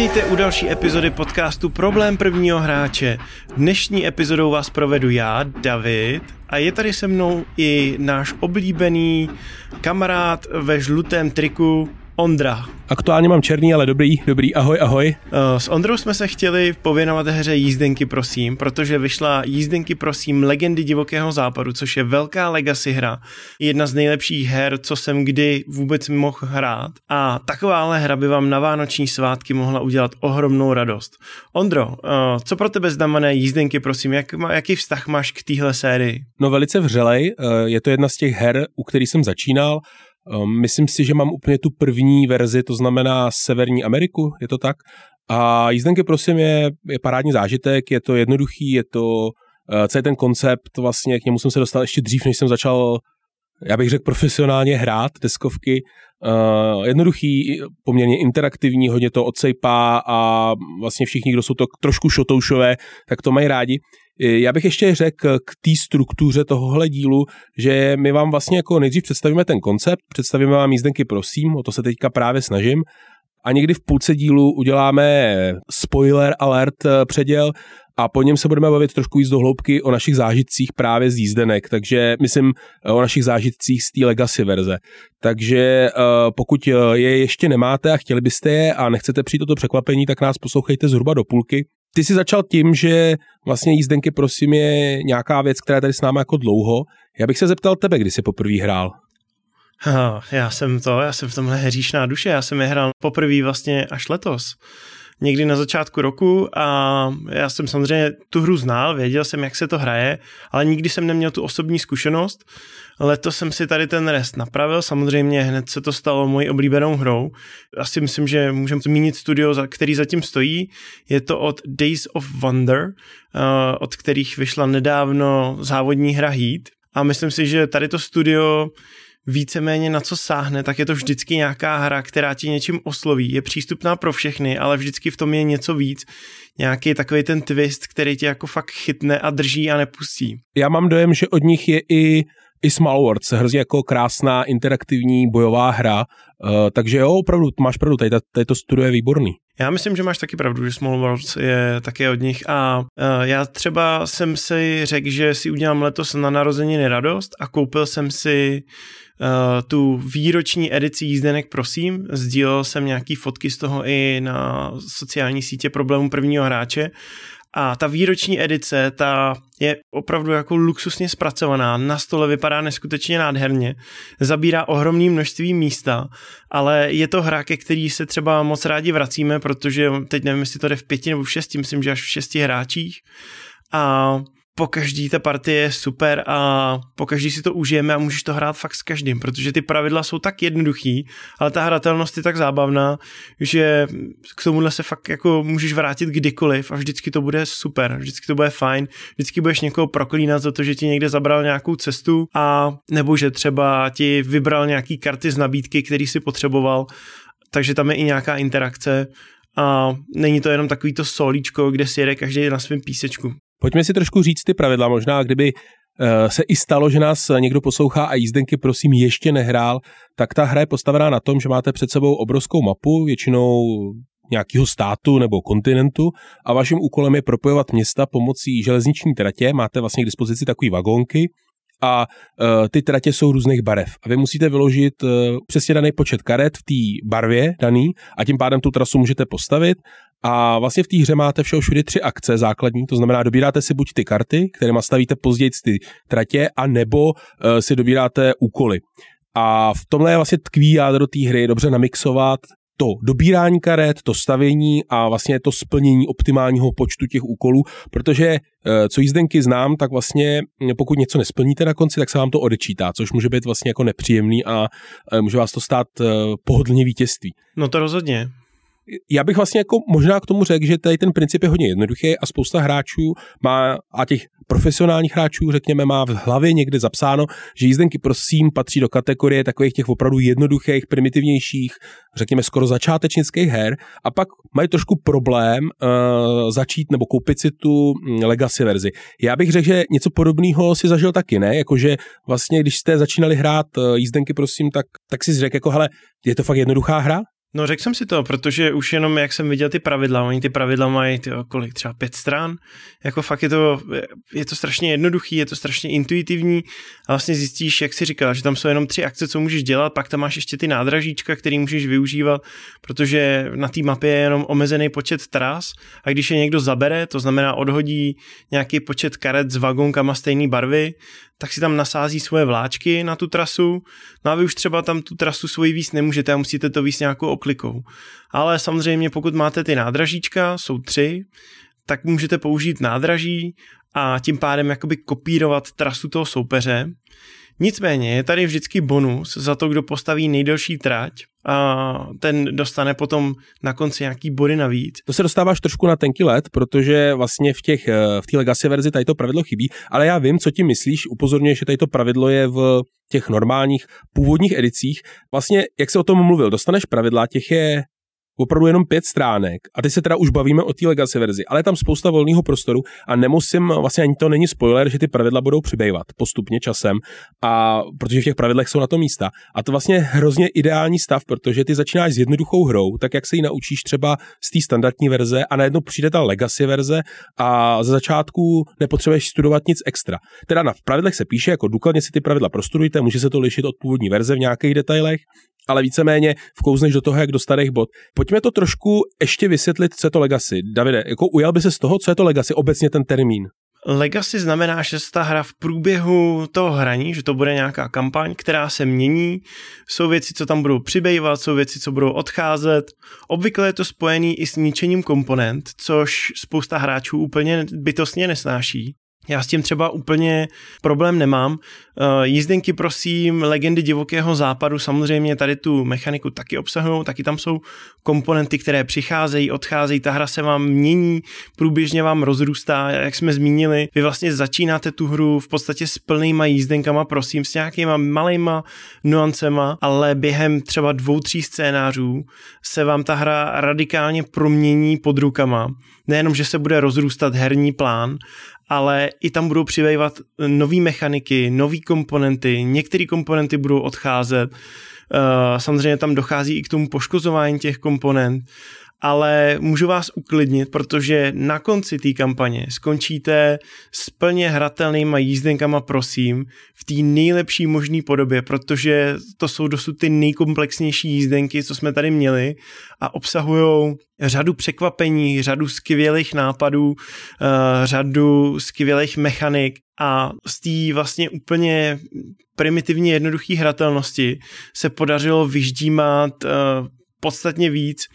Vítejte u další epizody podcastu Problém prvního hráče. Dnešní epizodou vás provedu já, David, a je tady se mnou i náš oblíbený kamarád ve žlutém triku Ondra. Aktuálně mám černý, ale dobrý, dobrý, ahoj, ahoj. Eh, s Ondrou jsme se chtěli pověnovat hře Jízdenky prosím, protože vyšla Jízdenky prosím Legendy divokého západu, což je velká legacy hra, jedna z nejlepších her, co jsem kdy vůbec mohl hrát. A takováhle hra by vám na vánoční svátky mohla udělat ohromnou radost. Ondro, eh, co pro tebe znamená Jízdenky prosím, jak, jaký vztah máš k téhle sérii? No velice vřelej, eh, je to jedna z těch her, u kterých jsem začínal, Ehm, myslím si, že mám úplně tu první verzi, to znamená Severní Ameriku, je to tak? A jízdenky prosím je, je parádní zážitek, je to jednoduchý, je to uh, celý ten koncept, vlastně k němu jsem se dostal ještě dřív, než jsem začal, já bych řekl profesionálně hrát deskovky. Uh, jednoduchý, poměrně interaktivní, hodně to odsejpá a vlastně všichni, kdo jsou to trošku šotoušové, tak to mají rádi. Já bych ještě řekl k té struktuře tohohle dílu, že my vám vlastně jako nejdřív představíme ten koncept, představíme vám jízdenky prosím, o to se teďka právě snažím, a někdy v půlce dílu uděláme spoiler alert eh, předěl a po něm se budeme bavit trošku víc do hloubky o našich zážitcích právě z jízdenek, takže myslím eh, o našich zážitcích z té legacy verze. Takže eh, pokud je ještě nemáte a chtěli byste je a nechcete přijít toto překvapení, tak nás poslouchejte zhruba do půlky. Ty jsi začal tím, že vlastně jízdenky prosím je nějaká věc, která je tady s námi jako dlouho. Já bych se zeptal tebe, kdy jsi poprvé hrál. Já jsem to, já jsem v tomhle hříšná duše, já jsem je hrál poprvé vlastně až letos někdy na začátku roku a já jsem samozřejmě tu hru znal, věděl jsem, jak se to hraje, ale nikdy jsem neměl tu osobní zkušenost. Letos jsem si tady ten rest napravil, samozřejmě hned se to stalo mojí oblíbenou hrou. Asi myslím, že můžeme zmínit studio, který zatím stojí. Je to od Days of Wonder, eh, od kterých vyšla nedávno závodní hra Heat. A myslím si, že tady to studio víceméně na co sáhne, tak je to vždycky nějaká hra, která ti něčím osloví. Je přístupná pro všechny, ale vždycky v tom je něco víc. Nějaký takový ten twist, který tě jako fakt chytne a drží a nepustí. Já mám dojem, že od nich je i i Small Worlds, hrozně jako krásná interaktivní bojová hra, uh, takže jo, opravdu, máš pravdu, tady, tady to studio je výborný. Já myslím, že máš taky pravdu, že Small Worlds je taky od nich a uh, já třeba jsem si řekl, že si udělám letos na narozeniny radost a koupil jsem si tu výroční edici jízdenek, prosím. Sdílel jsem nějaký fotky z toho i na sociální sítě problémů prvního hráče a ta výroční edice, ta je opravdu jako luxusně zpracovaná, na stole vypadá neskutečně nádherně, zabírá ohromné množství místa, ale je to hra, ke který se třeba moc rádi vracíme, protože teď nevím, jestli to jde v pěti nebo v šesti, myslím, že až v šesti hráčích. A po každý ta partie je super a po každý si to užijeme a můžeš to hrát fakt s každým, protože ty pravidla jsou tak jednoduchý, ale ta hratelnost je tak zábavná, že k tomuhle se fakt jako můžeš vrátit kdykoliv a vždycky to bude super, vždycky to bude fajn, vždycky budeš někoho proklínat za to, že ti někde zabral nějakou cestu a nebo že třeba ti vybral nějaký karty z nabídky, který si potřeboval, takže tam je i nějaká interakce a není to jenom takový to solíčko, kde si jede každý na svém písečku. Pojďme si trošku říct ty pravidla, možná kdyby eh, se i stalo, že nás někdo poslouchá a jízdenky prosím ještě nehrál, tak ta hra je postavená na tom, že máte před sebou obrovskou mapu, většinou nějakého státu nebo kontinentu a vaším úkolem je propojovat města pomocí železniční tratě. Máte vlastně k dispozici takové vagónky a uh, ty tratě jsou různých barev. A vy musíte vyložit uh, přesně daný počet karet v té barvě daný a tím pádem tu trasu můžete postavit a vlastně v té hře máte všeho všude tři akce základní, to znamená dobíráte si buď ty karty, které stavíte později ty tratě, a nebo uh, si dobíráte úkoly. A v tomhle je vlastně tkví jádro té hry, dobře namixovat to dobírání karet, to stavění a vlastně to splnění optimálního počtu těch úkolů, protože eh, co jízdenky znám, tak vlastně pokud něco nesplníte na konci, tak se vám to odečítá, což může být vlastně jako nepříjemný a eh, může vás to stát pohodlně vítězství. No to rozhodně já bych vlastně jako možná k tomu řekl, že tady ten princip je hodně jednoduchý a spousta hráčů má, a těch profesionálních hráčů, řekněme, má v hlavě někde zapsáno, že jízdenky prosím patří do kategorie takových těch opravdu jednoduchých, primitivnějších, řekněme skoro začátečnických her a pak mají trošku problém uh, začít nebo koupit si tu hm, legacy verzi. Já bych řekl, že něco podobného si zažil taky, ne? Jakože vlastně, když jste začínali hrát uh, jízdenky prosím, tak, tak si řekl jako, hele, je to fakt jednoduchá hra? No řekl jsem si to, protože už jenom jak jsem viděl ty pravidla, oni ty pravidla mají tyjo, kolik, třeba pět stran, jako fakt je to, je to strašně jednoduchý, je to strašně intuitivní a vlastně zjistíš, jak si říkal, že tam jsou jenom tři akce, co můžeš dělat, pak tam máš ještě ty nádražíčka, který můžeš využívat, protože na té mapě je jenom omezený počet tras a když je někdo zabere, to znamená odhodí nějaký počet karet s vagonkama stejné barvy, tak si tam nasází svoje vláčky na tu trasu, no a vy už třeba tam tu trasu svoji víc nemůžete a musíte to víc nějakou oklikou. Ale samozřejmě pokud máte ty nádražíčka, jsou tři, tak můžete použít nádraží a tím pádem jakoby kopírovat trasu toho soupeře. Nicméně je tady vždycky bonus za to, kdo postaví nejdelší trať a ten dostane potom na konci nějaký body navíc. To se dostáváš trošku na tenký let, protože vlastně v těch v té legacy verzi tady to pravidlo chybí, ale já vím, co ti myslíš, upozorňuješ, že tady to pravidlo je v těch normálních původních edicích. Vlastně, jak se o tom mluvil, dostaneš pravidla, těch je opravdu jenom pět stránek a teď se teda už bavíme o té legacy verzi, ale je tam spousta volného prostoru a nemusím, vlastně ani to není spoiler, že ty pravidla budou přibývat postupně časem a protože v těch pravidlech jsou na to místa. A to vlastně hrozně ideální stav, protože ty začínáš s jednoduchou hrou, tak jak se ji naučíš třeba z té standardní verze a najednou přijde ta legacy verze a za začátku nepotřebuješ studovat nic extra. Teda na pravidlech se píše, jako důkladně si ty pravidla prostudujte, může se to lišit od původní verze v nějakých detailech, ale víceméně vkouzneš do toho, jak do starých bod. Pojďme to trošku ještě vysvětlit, co je to Legacy. Davide, jako ujal by se z toho, co je to Legacy, obecně ten termín? Legacy znamená, že ta hra v průběhu toho hraní, že to bude nějaká kampaň, která se mění, jsou věci, co tam budou přibývat, jsou věci, co budou odcházet. Obvykle je to spojený i s ničením komponent, což spousta hráčů úplně bytostně nesnáší. Já s tím třeba úplně problém nemám. Eh, jízdenky, prosím, legendy divokého západu, samozřejmě tady tu mechaniku taky obsahují, taky tam jsou komponenty, které přicházejí, odcházejí, ta hra se vám mění, průběžně vám rozrůstá, jak jsme zmínili. Vy vlastně začínáte tu hru v podstatě s plnýma jízdenkama, prosím, s nějakýma malejma nuancema, ale během třeba dvou, tří scénářů se vám ta hra radikálně promění pod rukama. Nejenom, že se bude rozrůstat herní plán, ale i tam budou přibývat nové mechaniky, nové komponenty, některé komponenty budou odcházet, eh, samozřejmě tam dochází i k tomu poškozování těch komponent ale můžu vás uklidnit, protože na konci té kampaně skončíte s plně hratelnýma jízdenkama, prosím, v té nejlepší možné podobě, protože to jsou dosud ty nejkomplexnější jízdenky, co jsme tady měli a obsahují řadu překvapení, řadu skvělých nápadů, eh, řadu skvělých mechanik a z té vlastně úplně primitivně jednoduché hratelnosti se podařilo vyždímat eh, podstatně víc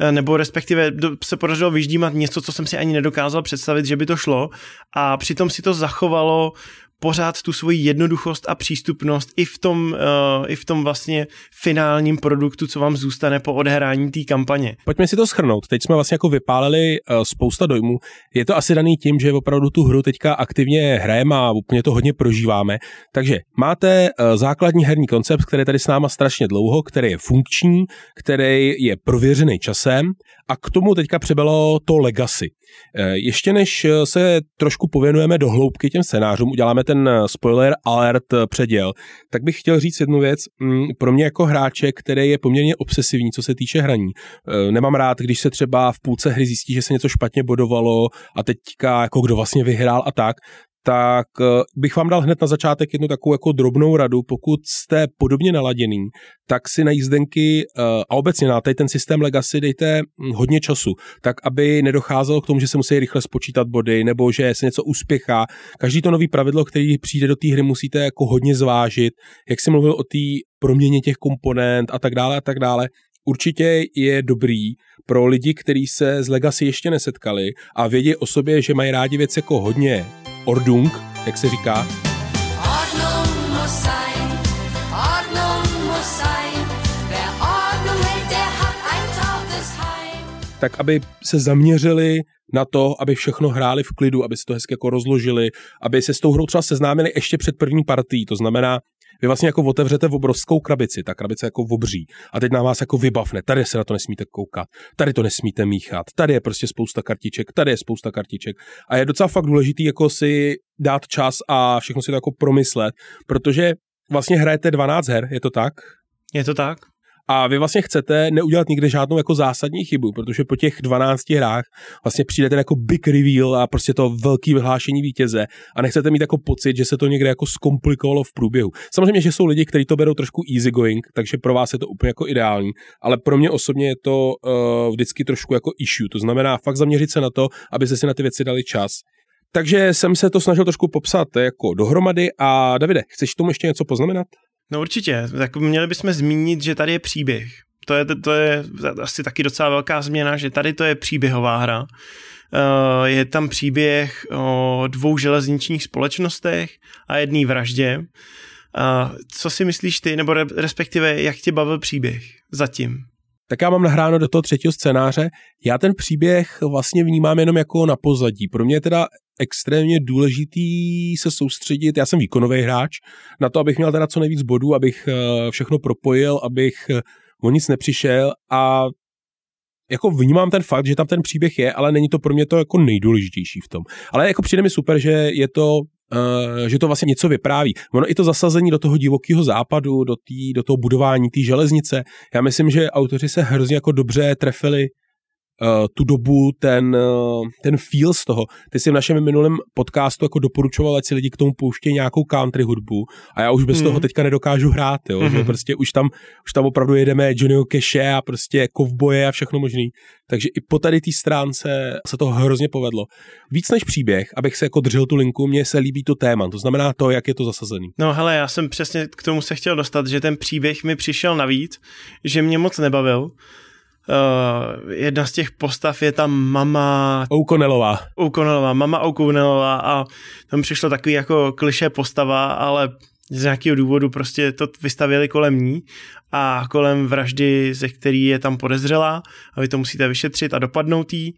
Eh, nebo respektive se podařilo vyždímat něco, co jsem si ani nedokázal představit, že by to šlo. A přitom si to zachovalo pořád tu svoji jednoduchost a přístupnost i v tom, uh, i v tom vlastně finálním produktu, co vám zůstane po odhrání té kampaně. Pojďme si to schrnout. Teď jsme vlastně jako vypálili uh, spousta dojmů. Je to asi daný tím, že opravdu tu hru teďka aktivně hrajeme a úplně to hodně prožíváme. Takže máte uh, základní herní koncept, který tady s náma strašně dlouho, který je funkční, který je prověřený časem a k tomu teďka přebylo to legacy. Ještě než se trošku pověnujeme do hloubky těm scénářům, uděláme ten eh, spoiler alert eh, předěl, tak bych chtěl říct jednu věc. Mm, pro mě jako hráče, který je poměrně obsesivní, co se týče hraní. Eh, nemám rád, když se třeba v půlce hry zjistí, že se něco špatně bodovalo a teďka jako kdo vlastně vyhrál a tak, tak eh, bych vám dal hned na začátek jednu takovou jako drobnou radu. Pokud jste podobně naladěný, tak si na jízdenky eh, a obecně na tady ten systém Legacy dejte hm, hodně času, tak aby nedocházelo k tomu, že se musí rychle spočítat body nebo že se něco uspěchá. Každý to nový pravidlo, který přijde do té hry, musíte jako hodně zvážit, jak jsem mluvil o té proměně těch komponent a tak dále a tak dále určitě je dobrý pro lidi, kteří se s Legacy ještě nesetkali a vědí o sobě, že mají rádi věc jako hodně Ordung, jak se říká. Tak aby se zaměřili na to, aby všechno hráli v klidu, aby si to hezky jako rozložili, aby se s tou hrou třeba seznámili ještě před první partí, to znamená, vy vlastně jako otevřete obrovskou krabici, ta krabice jako obří a teď na vás jako vybavne, tady se na to nesmíte koukat, tady to nesmíte míchat, tady je prostě spousta kartiček, tady je spousta kartiček a je docela fakt důležitý jako si dát čas a všechno si to jako promyslet, protože vlastně hrajete 12 her, je to tak? Je to tak. A vy vlastně chcete neudělat nikde žádnou jako zásadní chybu, protože po těch 12 hrách vlastně přijde ten jako big reveal a prostě to velký vyhlášení vítěze a nechcete mít jako pocit, že se to někde jako zkomplikovalo v průběhu. Samozřejmě, že jsou lidi, kteří to berou trošku easy going, takže pro vás je to úplně jako ideální, ale pro mě osobně je to uh, vždycky trošku jako issue. To znamená fakt zaměřit se na to, aby se si na ty věci dali čas. Takže jsem se to snažil trošku popsat jako dohromady a Davide, chceš tomu ještě něco poznamenat? No určitě, tak měli bychom zmínit, že tady je příběh. To je, to je asi taky docela velká změna, že tady to je příběhová hra. Eh, je tam příběh o dvou železničních společnostech a jedné vraždě. Co si myslíš ty, nebo respektive jak tě bavil příběh zatím? Tak já mám nahráno do toho třetího scénáře. Já ten příběh vlastně vnímám jenom jako na pozadí. Pro mě je teda extrémně důležitý se soustředit, já jsem výkonový hráč, na to, abych měl teda co nejvíc bodů, abych eh, všechno propojil, abych eh, o nic nepřišel a jako vnímám ten fakt, že tam ten příběh je, ale není to pro mě to jako nejdůležitější v tom. Ale jako přijde mi super, že je to že to vlastně něco vypráví. Ono i to zasazení do toho divokého západu, do, tý, do toho budování té železnice, já myslím, že autoři se hrozně jako dobře trefili uh, tu dobu, ten, uh, ten feel z toho. Ty jsi v našem minulém podcastu jako doporučoval, ať si lidi k tomu pouštějí nějakou country hudbu a já už bez mm. toho teďka nedokážu hrát, jo, mm-hmm. že prostě už tam, už tam opravdu jedeme Johnnyho Cache a prostě kovboje a všechno možný. Takže i po tady té stránce se to hrozně povedlo. Víc než příběh, abych se jako držel tu linku, mně se líbí to téma, to znamená to, jak je to zasazený. No hele, já jsem přesně k tomu se chtěl dostat, že ten příběh mi přišel navíc, že mě moc nebavil, Uh, jedna z těch postav je tam mama... O'Connellová. O'Connellová, mama O'Connellová a tam přišlo takový jako kliše postava, ale z nějakého důvodu prostě to vystavili kolem ní a kolem vraždy, ze který je tam podezřelá a vy to musíte vyšetřit a dopadnout jí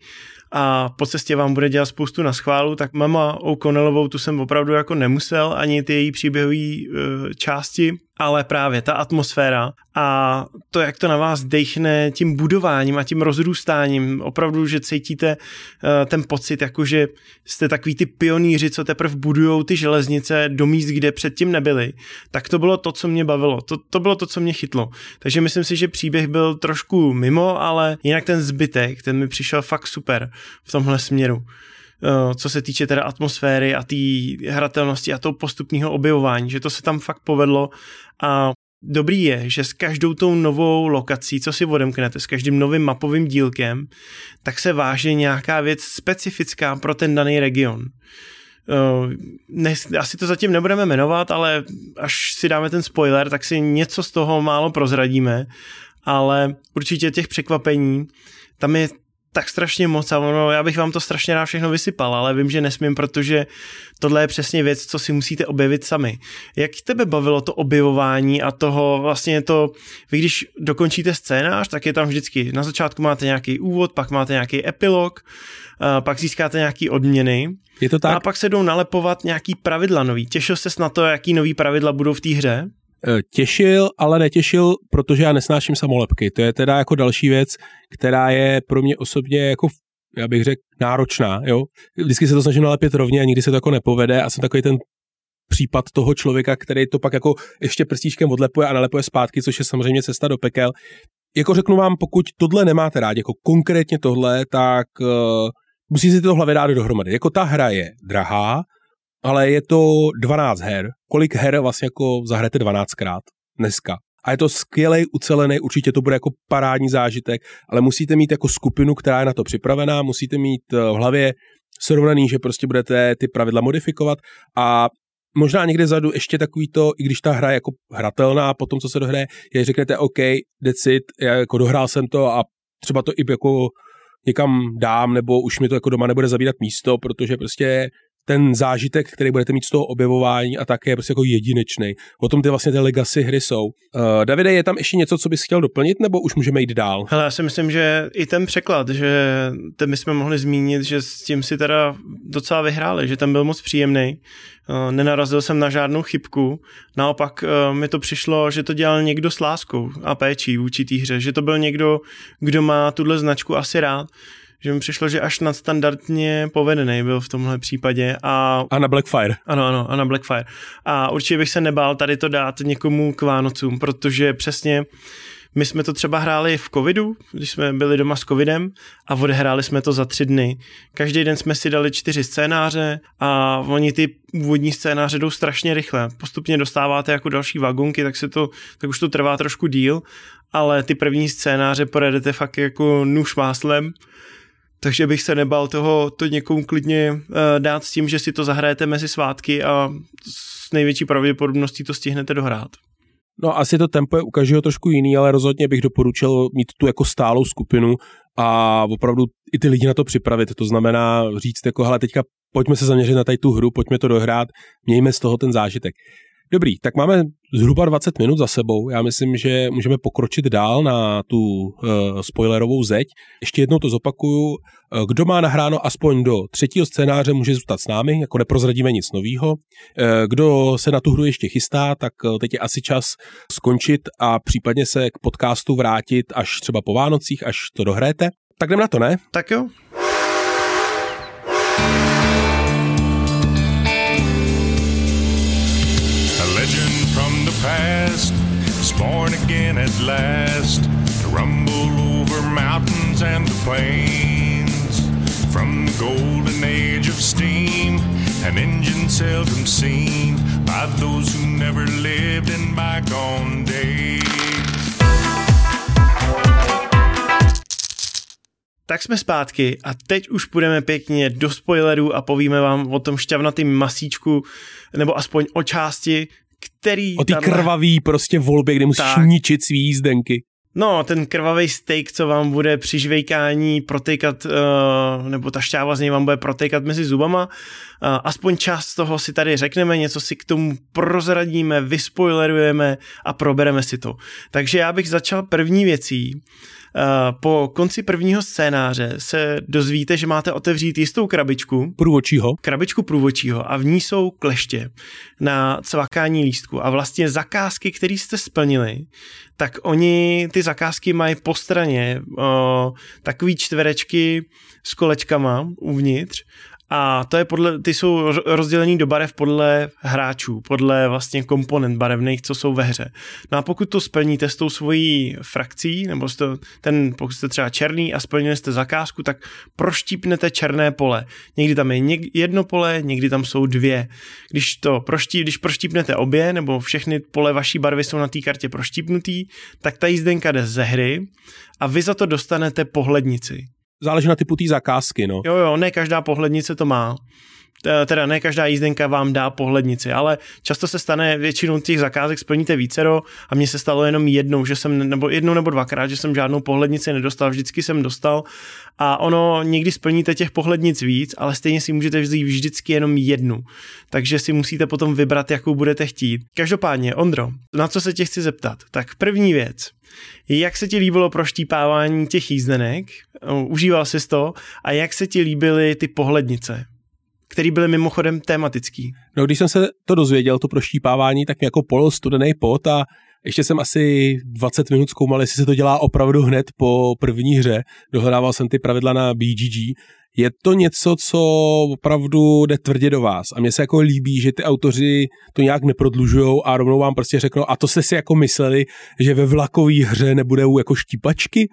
a po cestě vám bude dělat spoustu na schválu, tak mama O'Connellovou tu jsem opravdu jako nemusel, ani ty její příběhové uh, části, ale právě ta atmosféra a to, jak to na vás dechne tím budováním a tím rozrůstáním, opravdu, že cítíte uh, ten pocit, jako že jste takový ty pionýři, co teprve budujou ty železnice do míst, kde předtím nebyli, tak to bylo to, co mě bavilo, to, to bylo to, co mě chytlo. Takže myslím si, že příběh byl trošku mimo, ale jinak ten zbytek, ten mi přišel fakt super v tomhle směru eh, co se týče teda atmosféry a té hratelnosti a toho postupného objevování, že to se tam fakt povedlo a dobrý je, že s každou tou novou lokací, co si odemknete, s každým novým mapovým dílkem, tak se váže nějaká věc specifická pro ten daný region. Uh, ne, asi to zatím nebudeme jmenovat, ale až si dáme ten spoiler, tak si něco z toho málo prozradíme, ale určitě těch překvapení tam je tak strašně moc a ono, já bych vám to strašně rád všechno vysypal, ale vím, že nesmím, protože tohle je přesně věc, co si musíte objevit sami. Jak tebe bavilo to objevování a toho vlastně to, vy když dokončíte scénář, tak je tam vždycky, na začátku máte nějaký úvod, pak máte nějaký epilog, pak získáte nějaký odměny. Je to tak? A pak se jdou nalepovat nějaký pravidla nový. Těšil ses na to, jaký nový pravidla budou v té hře? E, těšil, ale netěšil, protože já nesnáším samolepky. To je teda jako další věc, která je pro mě osobně jako já bych řekl, náročná, jo. Vždycky se to snažím nalepit rovně a nikdy se to jako nepovede a jsem takový ten případ toho člověka, který to pak jako ještě prstíčkem odlepuje a nalepuje zpátky, což je samozřejmě cesta do pekel. Jako řeknu vám, pokud tohle nemáte rád, jako konkrétně tohle, tak uh, musíte si to hlavě dát dohromady. Jako ta hra je drahá, ale je to 12 her. Kolik her vlastně jako zahrajete 12krát dneska? A je to skvělý, ucelený, určitě to bude jako parádní zážitek, ale musíte mít jako skupinu, která je na to připravená, musíte mít eh, v hlavě srovnaný, že prostě budete ty pravidla modifikovat a možná někde zadu ještě takový to, i když ta hra je jako hratelná po tom, co se dohraje, je řeknete OK, it, já jako dohrál jsem to a třeba to i jako někam dám, nebo už mi to jako doma nebude zabírat místo, protože prostě ten zážitek, který budete mít z toho objevování a také prostě jako jedinečný. O tom ty vlastně ty legacy hry jsou. Uh, Davide, je tam ještě něco, co bys chtěl doplnit, nebo už můžeme jít dál? Hele, já si myslím, že i ten překlad, že ten my jsme mohli zmínit, že s tím si teda docela vyhráli, že ten byl moc příjemný. Uh, nenarazil jsem na žádnou chybku, naopak uh, mi to přišlo, že to dělal někdo s láskou a péčí vůči té hře, že to byl někdo, kdo má tuhle značku asi rád, že mi přišlo, že až nadstandardně povedený byl v tomhle případě. A, a na Blackfire. Ano, ano, a na Blackfire. A určitě bych se nebál tady to dát někomu k Vánocům, protože přesně My jsme to třeba hráli v covidu, když jsme byli doma s covidem a odehráli jsme to za tři dny. Každý den jsme si dali čtyři scénáře a oni ty úvodní scénáře jdou strašně rychle. Postupně dostáváte jako další vagonky, tak, se to, tak už to trvá trošku díl, ale ty první scénáře projedete fakt jako nůž máslem takže bych se nebal toho to někomu klidně uh, dát s tím, že si to zahrajete mezi svátky a s největší pravděpodobností to stihnete dohrát. No asi to tempo je u každého trošku jiný, ale rozhodně bych doporučil mít tu jako stálou skupinu a opravdu i ty lidi na to připravit. To znamená říct jako, hele, teďka pojďme se zaměřit na tady tu hru, pojďme to dohrát, mějme z toho ten zážitek. Dobrý, tak máme zhruba 20 minut za sebou. Já myslím, že můžeme pokročit dál na tu uh, spoilerovou zeď. Ještě jednou to zopakuju. Uh, kdo má nahráno aspoň do třetího scénáře, může zůstat s námi, jako neprozradíme nic nového. Uh, kdo se na tu hru ještě chystá, tak teď je asi čas skončit a případně se k podcastu vrátit až třeba po Vánocích, až to dohráte. Tak jdem na to, ne? Tak jo. Born again at last, to rumble over mountains and the plains. From the golden age of steam, an engine seldom seen by those who never lived in bygone days. Tak jsme zpátky a teď už půjdeme pěkně do spoilerů a povíme vám o tom šťavnatým masíčku, nebo aspoň o části, který... O ty tato... krvavý prostě volbě, kde musíš tak. ničit svý jízdenky. No, ten krvavý steak, co vám bude při žvejkání protejkat, uh, nebo ta šťáva z něj vám bude protejkat mezi zubama. Uh, aspoň část toho si tady řekneme, něco si k tomu prozradíme, vyspoilerujeme a probereme si to. Takže já bych začal první věcí. Eh, po konci prvního scénáře se dozvíte, že máte otevřít jistou krabičku. Průvočího. Krabičku průvočího a v ní jsou kleště na cvakání lístku a vlastně zakázky, které jste splnili, tak oni ty zakázky mají po straně o, eh, takový čtverečky s kolečkama uvnitř a to je podle, ty jsou rozdělený do barev podle hráčů, podle vlastně komponent barevných, co jsou ve hře. No a pokud to splníte s tou svojí frakcí, nebo jste, ten, pokud jste třeba černý a splnili jste zakázku, tak proštípnete černé pole. Někdy tam je něk, jedno pole, někdy tam jsou dvě. Když to proští, když proštípnete obě, nebo všechny pole vaší barvy jsou na té kartě proštípnutý, tak ta jízdenka jde ze hry a vy za to dostanete pohlednici záleží na typu té zakázky, no. Jo, jo, ne každá pohlednice to má. Teda ne každá jízdenka vám dá pohlednici, ale často se stane, většinou těch zakázek splníte vícero a mně se stalo jenom jednou, že jsem, nebo jednou nebo dvakrát, že jsem žádnou pohlednici nedostal, vždycky jsem dostal a ono někdy splníte těch pohlednic víc, ale stejně si můžete vzít vždycky jenom jednu, takže si musíte potom vybrat, jakou budete chtít. Každopádně, Ondro, na co se tě chci zeptat? Tak první věc, jak se ti líbilo proštípávání těch jízdenek? Užíval jsi to? A jak se ti líbily ty pohlednice? který byly mimochodem tematický. No, když jsem se to dozvěděl, to proštípávání, tak mi jako polil studený pot a ještě jsem asi 20 minut zkoumal, jestli se to dělá opravdu hned po první hře. Dohledával jsem ty pravidla na BGG. Je to něco, co opravdu jde tvrdě do vás. A mně se jako líbí, že ty autoři to nějak neprodlužují a rovnou vám prostě řeknou, a to jste si jako mysleli, že ve vlakové hře nebudou jako štípačky?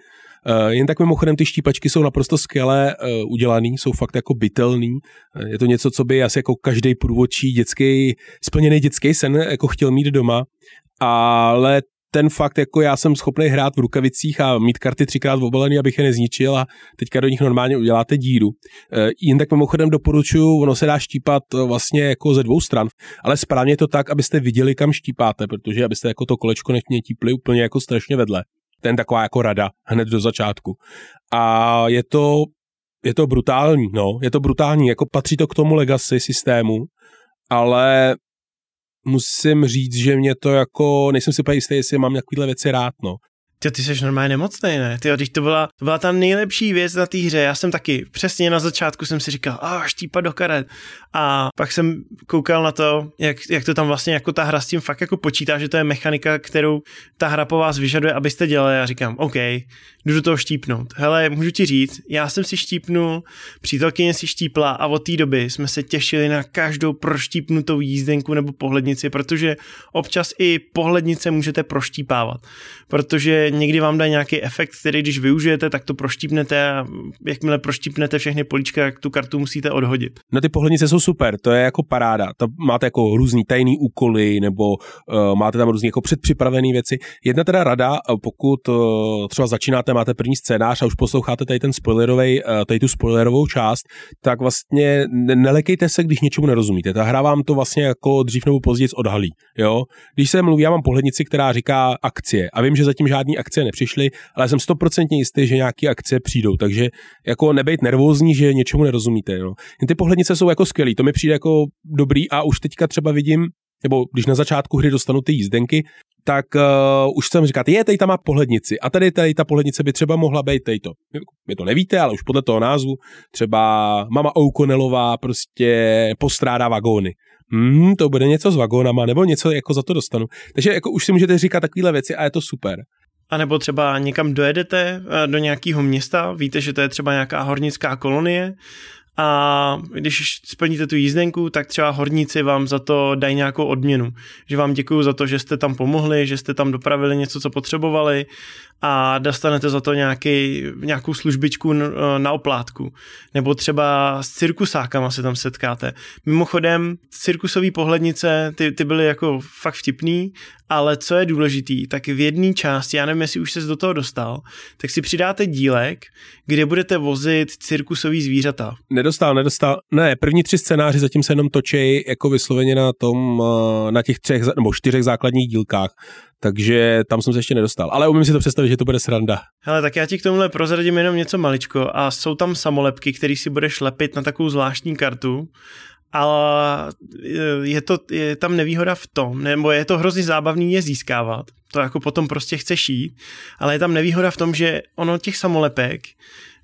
Uh, jen tak mimochodem ty štípačky jsou naprosto skvěle uh, udělaný, jsou fakt jako bytelný. Uh, je to něco, co by asi jako každý průvodčí dětský, splněný dětský sen jako chtěl mít doma, ale ten fakt, jako já jsem schopný hrát v rukavicích a mít karty třikrát obalený, abych je nezničil a teďka do nich normálně uděláte díru. E, jen tak mimochodem doporučuju, ono se dá štípat vlastně jako ze dvou stran, ale správně to tak, abyste viděli, kam štípáte, protože abyste jako to kolečko netípli úplně jako strašně vedle. Ten taková jako rada hned do začátku. A je to, je to brutální, no, je to brutální, jako patří to k tomu legacy systému, ale musím říct, že mě to jako, nejsem si jistý, jestli mám nějakýhle věci rád, no. Ty, ty jsi normálně nemocný, ne? Ty, to byla, to byla ta nejlepší věc na té hře. Já jsem taky přesně na začátku jsem si říkal, a štípa do karet. A pak jsem koukal na to, jak, jak to tam vlastně jako ta hra s tím fakt jako počítá, že to je mechanika, kterou ta hra po vás vyžaduje, abyste dělali. Já říkám, OK, jdu do toho štípnout. Hele, můžu ti říct, já jsem si štípnul, přítelkyně si štípla a od té doby jsme se těšili na každou proštípnutou jízdenku nebo pohlednici, protože občas i pohlednice můžete proštípávat, protože někdy vám dá nějaký efekt, který když využijete, tak to proštípnete a jakmile proštípnete všechny políčka, jak tu kartu musíte odhodit. No ty pohlednice jsou super, to je jako paráda. To máte jako různý tajný úkoly nebo uh, máte tam různé jako předpřipravené věci. Jedna teda rada, pokud uh, třeba začínáte, máte první scénář a už posloucháte tady ten spoilerový, uh, tady tu spoilerovou část, tak vlastně nelekejte se, když něčemu nerozumíte. Ta hra vám to vlastně jako dřív nebo později odhalí. Jo? Když se mluví, já mám pohlednici, která říká akcie a vím, že zatím žádný akcie nepřišly, ale jsem stoprocentně jistý, že nějaké akcie přijdou, takže jako nebejt nervózní, že něčemu nerozumíte. No. Ty pohlednice jsou jako skvělý, to mi přijde jako dobrý a už teďka třeba vidím, nebo když na začátku hry dostanu ty jízdenky, tak uh, už jsem říkat, je, tady tam má pohlednici a tady, tady ta pohlednice by třeba mohla být tady to. Vy to nevíte, ale už podle toho názvu, třeba mama O'Connellová prostě postrádá vagóny. Hmm, to bude něco s vagónama, nebo něco jako za to dostanu. Takže jako už si můžete říkat takovéhle věci a je to super. A nebo třeba někam dojedete eh, do nějakého města, víte, že to je třeba nějaká hornická kolonie a když splníte tu jízdenku, tak třeba horníci vám za to dají nějakou odměnu. Že vám děkuju za to, že jste tam pomohli, že jste tam dopravili něco, co potřebovali a dostanete za to nějaký, nějakou službičku na oplátku. Nebo třeba s cirkusákama se tam setkáte. Mimochodem, cirkusové pohlednice, ty, ty byly jako fakt vtipný, ale co je důležitý, tak v jedné části, já nevím, jestli už se do toho dostal, tak si přidáte dílek, kde budete vozit cirkusový zvířata. Nedostal, nedostal. Ne, první tři scénáři zatím se jenom točí jako vysloveně na tom, eh, na těch třech nebo čtyřech základních dílkách takže tam jsem se ještě nedostal. Ale umím si to představit, že to bude sranda. Hele, tak já ti k tomuhle prozradím jenom něco maličko a jsou tam samolepky, které si budeš lepit na takovou zvláštní kartu ale je, to, je tam nevýhoda v tom, nebo je to hrozně zábavný je získávat, to jako potom prostě chceš jít, ale je tam nevýhoda v tom, že ono těch samolepek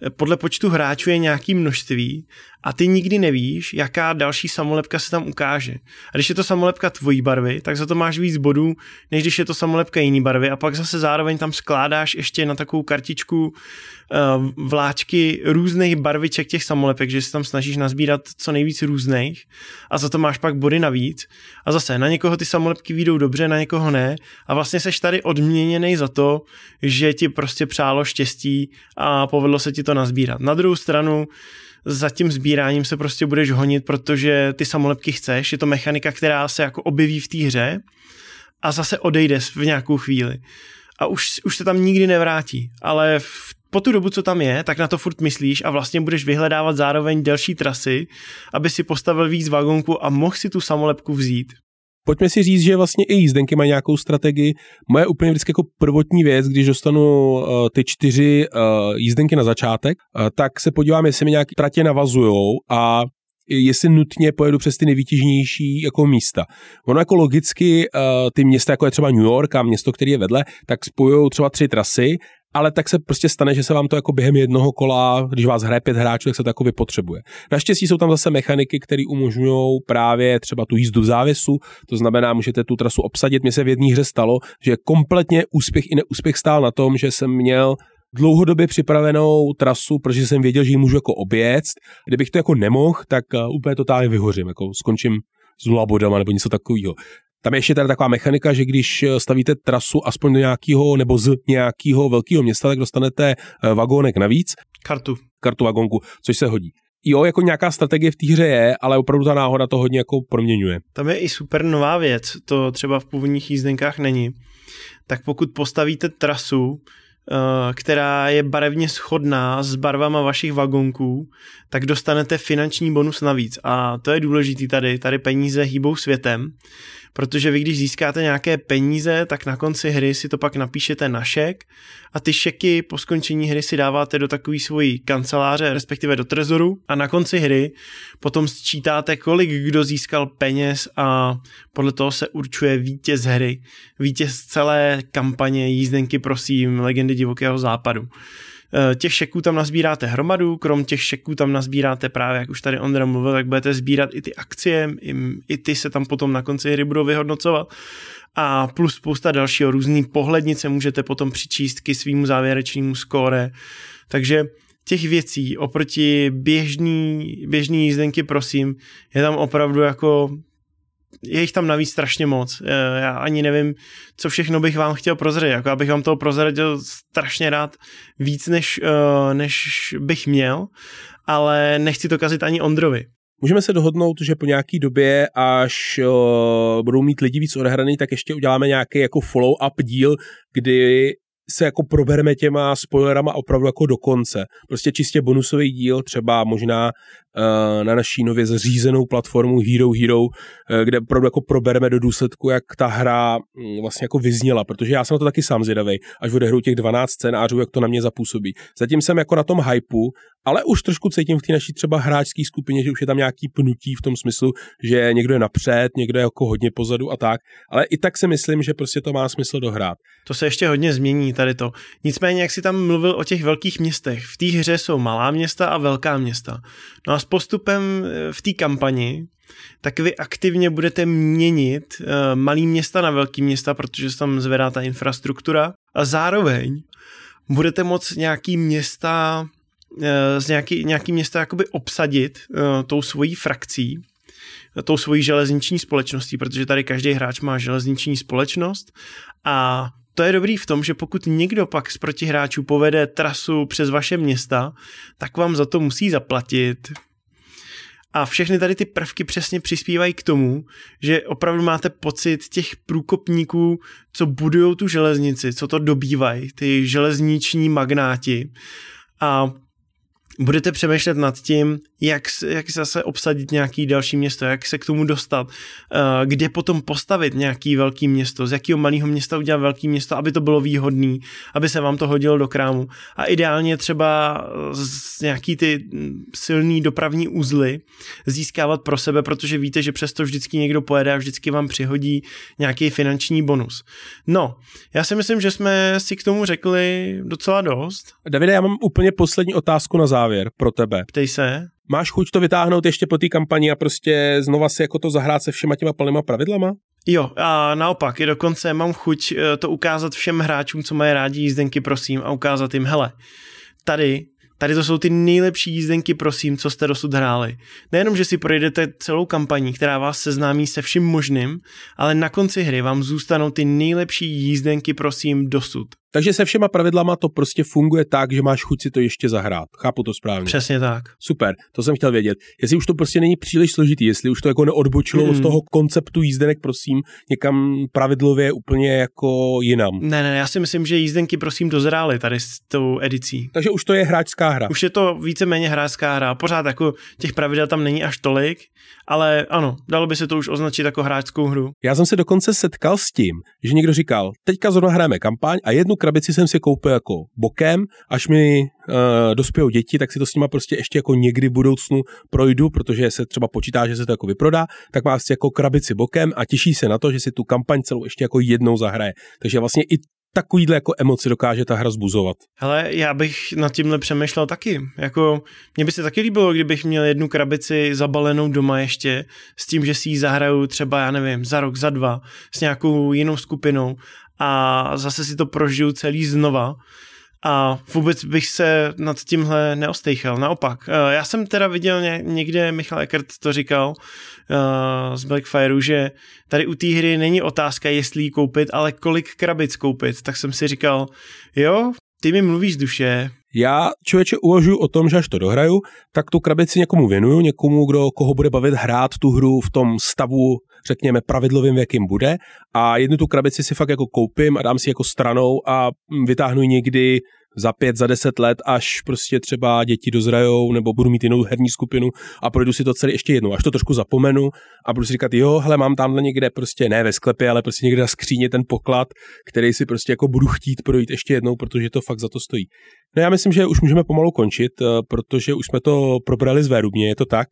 podle počtu hráčů je nějaký množství a ty nikdy nevíš, jaká další samolepka se tam ukáže. A když je to samolepka tvojí barvy, tak za to máš víc bodů, než když je to samolepka jiný barvy a pak zase zároveň tam skládáš ještě na takovou kartičku uh, vláčky různých barviček těch samolepek, že se tam snažíš nazbírat co nejvíc různých a za to máš pak body navíc. A zase na někoho ty samolepky výjdou dobře, na někoho ne a vlastně seš tady odměněný za to, že ti prostě přálo štěstí a povedlo se ti to nazbírat. Na druhou stranu za tím sbíráním se prostě budeš honit, protože ty samolepky chceš, je to mechanika, která se jako objeví v té hře a zase odejde v nějakou chvíli. A už, už se tam nikdy nevrátí, ale v, po tu dobu, co tam je, tak na to furt myslíš a vlastně budeš vyhledávat zároveň delší trasy, aby si postavil víc vagonku a mohl si tu samolepku vzít. Pojďme si říct, že vlastně i jízdenky mají nějakou strategii. Moje úplně vždycky jako prvotní věc, když dostanu uh, ty čtyři uh, jízdenky na začátek, uh, tak se podívám, jestli mi nějaké tratě navazujou a jestli nutně pojedu přes ty nejvytížnější jako místa. Ono jako logicky ty města, jako je třeba New York a město, který je vedle, tak spojují třeba tři trasy ale tak se prostě stane, že se vám to jako během jednoho kola, když vás hraje pět hráčů, tak se to jako vypotřebuje. Naštěstí jsou tam zase mechaniky, které umožňují právě třeba tu jízdu v závěsu, to znamená, můžete tu trasu obsadit. Mně se v jedné hře stalo, že kompletně úspěch i neúspěch stál na tom, že jsem měl dlouhodobě připravenou trasu, protože jsem věděl, že ji můžu jako oběct. Kdybych to jako nemohl, tak uh, úplně totálně vyhořím, jako skončím s nula bodama nebo něco takového. Tam je ještě teda taková mechanika, že když eh, stavíte trasu aspoň do nějakého nebo z nějakého velkého města, tak dostanete eh, vagónek navíc. Kartu. Kartu vagónku, což se hodí. Jo, jako nějaká strategie v té hře je, ale opravdu ta náhoda to hodně jako proměňuje. Tam je i super nová věc, to třeba v původních jízdenkách není. Tak pokud postavíte trasu, eh, která je barevně shodná s barvama vašich vagonků, tak dostanete finanční bonus navíc. A to je důležitý tady. Tady peníze hýbou světem protože vy když získáte nějaké peníze, tak na konci hry si to pak napíšete na šek a ty šeky po skončení hry si dáváte do takové svojí kanceláře, respektive do trezoru a na konci hry potom sčítáte, kolik kdo získal peněz a podle toho se určuje vítěz hry, vítěz celé kampaně jízdenky prosím legendy divokého západu. Eh, těch šeků tam nazbíráte hromadu, krom těch šeků tam nazbíráte právě, jak už tady Ondra mluvil, tak budete sbírat i ty akcie, i, i ty se tam potom na konci hry budou vyhodnocovat. A plus spousta dalšího, různý pohlednice můžete potom přičíst k svýmu závěrečnému skóre, takže těch věcí oproti běžný, běžný jízdenky, prosím, je tam opravdu jako je jich tam navíc strašně moc. Eh, já ani nevím, co všechno bych vám chtěl prozradit. Jako abych vám toho prozradil strašně rád víc, než, eh, než bych měl, ale nechci to kazit ani Ondrovi. Můžeme se dohodnout, že po nějaký době, až uh, budou mít lidi víc odehraný, tak ještě uděláme nějaký jako follow-up díl, kdy se jako probereme těma spoilerama opravdu jako do konce. Prostě čistě bonusový díl, třeba možná na naší nově zřízenou platformu Hero Hero, uh, kde opravdu jako probereme do důsledku, jak ta hra um, vlastně jako vyzněla, protože já jsem na to taky sám zvědavý, až odehru těch 12 scénářů, jak to na mě zapůsobí. Zatím jsem jako na tom hypeu, ale už trošku cítím v té naší třeba hráčské skupině, že už je tam nějaký pnutí v tom smyslu, že někdo je napřed, někdo je jako hodně pozadu a tak, ale i tak si myslím, že prostě to má smysl dohrát. To se ještě hodně změní tady to. Nicméně, jak si tam mluvil o těch velkých městech, v té hře jsou malá města a velká města. No a s postupem eh, v té kampani tak vy aktivně budete měnit uh, malý města na velký města, protože se tam zvedá ta infrastruktura a zároveň budete moct nějaký města Eh, z nějaký, nějaký města jakoby obsadit tou svojí frakcí, tou svojí železniční společností, protože tady každý hráč má železniční společnost a to je dobrý v tom, že pokud někdo pak z protihráčů povede trasu přes vaše města, tak vám za to musí zaplatit. A všechny tady ty prvky přesně přispívají k tomu, že opravdu máte pocit těch průkopníků, co budují tu železnici, co to dobývají, ty železniční magnáti. A budete přemýšlet nad tím, jak, jak zase obsadit nějaký další město, jak se k tomu dostat, uh, kde potom postavit nějaký velký město, z jakého malého města udělat velký město, aby to bylo výhodné, aby se vám to hodilo do krámu. A ideálně třeba z nějaký ty silný dopravní uzly získávat pro sebe, protože víte, že přesto vždycky někdo pojede a vždycky vám přihodí nějaký finanční bonus. No, já si myslím, že jsme si k tomu řekli docela dost. Davide, já mám úplně poslední otázku na závěr pro tebe. Ptej se máš chuť to vytáhnout ještě po té kampani a prostě znova si jako to zahrát se všema těma plnýma pravidlama? Jo, a naopak, i dokonce mám chuť eh, to ukázat všem hráčům, co mají rádi jízdenky, prosím, a ukázat jim, hele, tady Tady to jsou ty nejlepší jízdenky, prosím, co jste dosud hráli. Nejenom, že si projdete celou kampaní, která vás seznámí se vším možným, ale na konci hry vám zůstanou ty nejlepší jízdenky, prosím, dosud. Takže se všema pravidlama to prostě funguje tak, že máš chuť si to ještě zahrát. Chápu to správně. Přesně tak. Super, to jsem chtěl vědět. Jestli už to prostě není příliš složitý, jestli už to jako neodbočilo mm. od toho konceptu jízdenek, prosím, někam pravidlově úplně jako jinam. Ne, ne, já si myslím, že jízdenky prosím dozrály tady s tou edicí. Takže už to je hráčská hra. Už je to víceméně hráčská hra. Pořád jako těch pravidel tam není až tolik, ale ano, dalo by se to už označit jako hráčskou hru. Já jsem se dokonce setkal s tím, že někdo říkal, teďka zrovna hrajeme kampaň a jednu krabici jsem si koupil jako bokem, až mi uh, dospějou děti, tak si to s nima prostě ještě jako někdy v budoucnu projdu, protože se třeba počítá, že se to jako vyprodá, tak má si jako krabici bokem a těší se na to, že si tu kampaň celou ještě jako jednou zahraje. Takže vlastně i takovýhle jako emoci dokáže ta hra zbuzovat. Hele, já bych nad tímhle přemýšlel taky. Jako, mně by se taky líbilo, kdybych měl jednu krabici zabalenou doma ještě, s tím, že si ji zahraju třeba, já nevím, za rok, za dva, s nějakou jinou skupinou a zase si to prožiju celý znova a vůbec bych se nad tímhle neostejchal. Naopak, eh, já jsem teda viděl někde, Michal Eckert to říkal uh, z Blackfireu, že tady u té hry není otázka, jestli ji koupit, ale kolik krabic koupit. Tak jsem si říkal, jo, ty mi mluvíš z duše. Já člověče uvažuji o tom, že až to dohraju, tak tu krabici někomu věnuju, někomu, kdo koho bude bavit hrát tu hru v tom stavu řekněme, pravidlovým, v jakým bude. A jednu tu krabici si fakt jako koupím a dám si jako stranou a vytáhnu někdy za pět, za deset let, až prostě třeba děti dozrajou nebo budu mít jinou herní skupinu a projdu si to celé ještě jednou, až to trošku zapomenu a budu si říkat, jo, hele, mám tamhle někde prostě ne ve sklepě, ale prostě někde na skříně ten poklad, který si prostě jako budu chtít projít ještě jednou, protože to fakt za to stojí. No já myslím, že už můžeme pomalu končit, eh, protože už jsme to probrali z Vérubně, je to tak?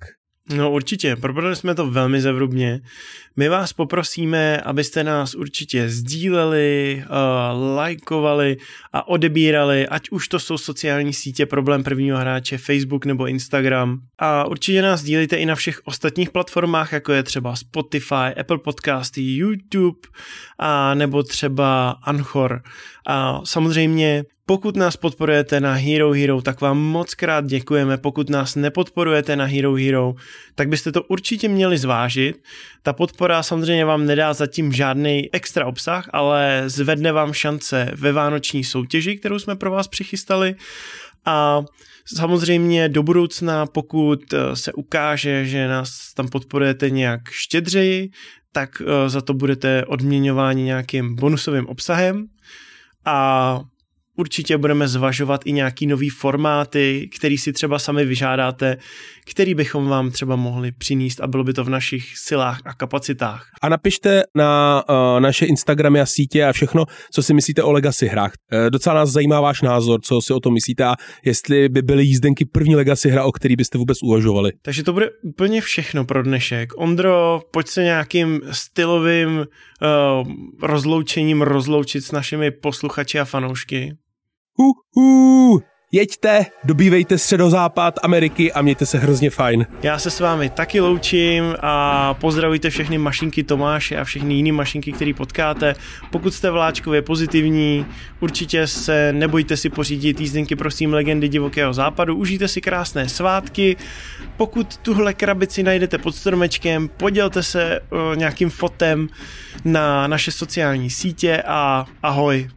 No určitě, probrali jsme to velmi zevrubně. My vás poprosíme, abyste nás určitě sdíleli, uh, lajkovali a odebírali, ať už to jsou sociální sítě Problém prvního hráče, Facebook nebo Instagram. A určitě nás sdílejte i na všech ostatních platformách, jako je třeba Spotify, Apple Podcasty, YouTube a nebo třeba Anchor. A samozřejmě Pokud nás podporujete na Hero Hero, tak vám moc krát děkujeme. Pokud nás nepodporujete na Hero Hero, tak byste to určitě měli zvážit. Ta podpora samozřejmě vám nedá zatím žádný extra obsah, ale zvedne vám šance ve vánoční soutěži, kterou jsme pro vás přichystali. A Samozřejmě do budoucna, pokud eh, se ukáže, že nás tam podporujete nějak štědřeji, tak eh, za to budete odměňováni nějakým bonusovým obsahem a určitě budeme zvažovat i nějaký nový formáty, který si třeba sami vyžádáte, který bychom vám třeba mohli přinést a bylo by to v našich silách a kapacitách. A napište na uh, naše Instagramy a sítě a všechno, co si myslíte o Legacy hrách. Uh, docela nás zajímá váš názor, co si o tom myslíte a jestli by byly jízdenky první Legacy hra, o který byste vůbec uvažovali. Takže to bude úplně všechno pro dnešek. Ondro, pojď se nějakým stylovým uh, rozloučením rozloučit s našimi posluchači a fanoušky. Uh, uh. Jeďte, dobývejte středozápad Ameriky a mějte se hrozně fajn. Já se s vámi taky loučím a pozdravujte všechny mašinky Tomáše a všechny jiné mašinky, které potkáte. Pokud jste vláčkově pozitivní, určitě se nebojte si pořídit jízdenky prosím legendy divokého západu, užijte si krásné svátky. Pokud tuhle krabici najdete pod stromečkem, podělte se uh, nějakým fotem na naše sociální sítě a ahoj.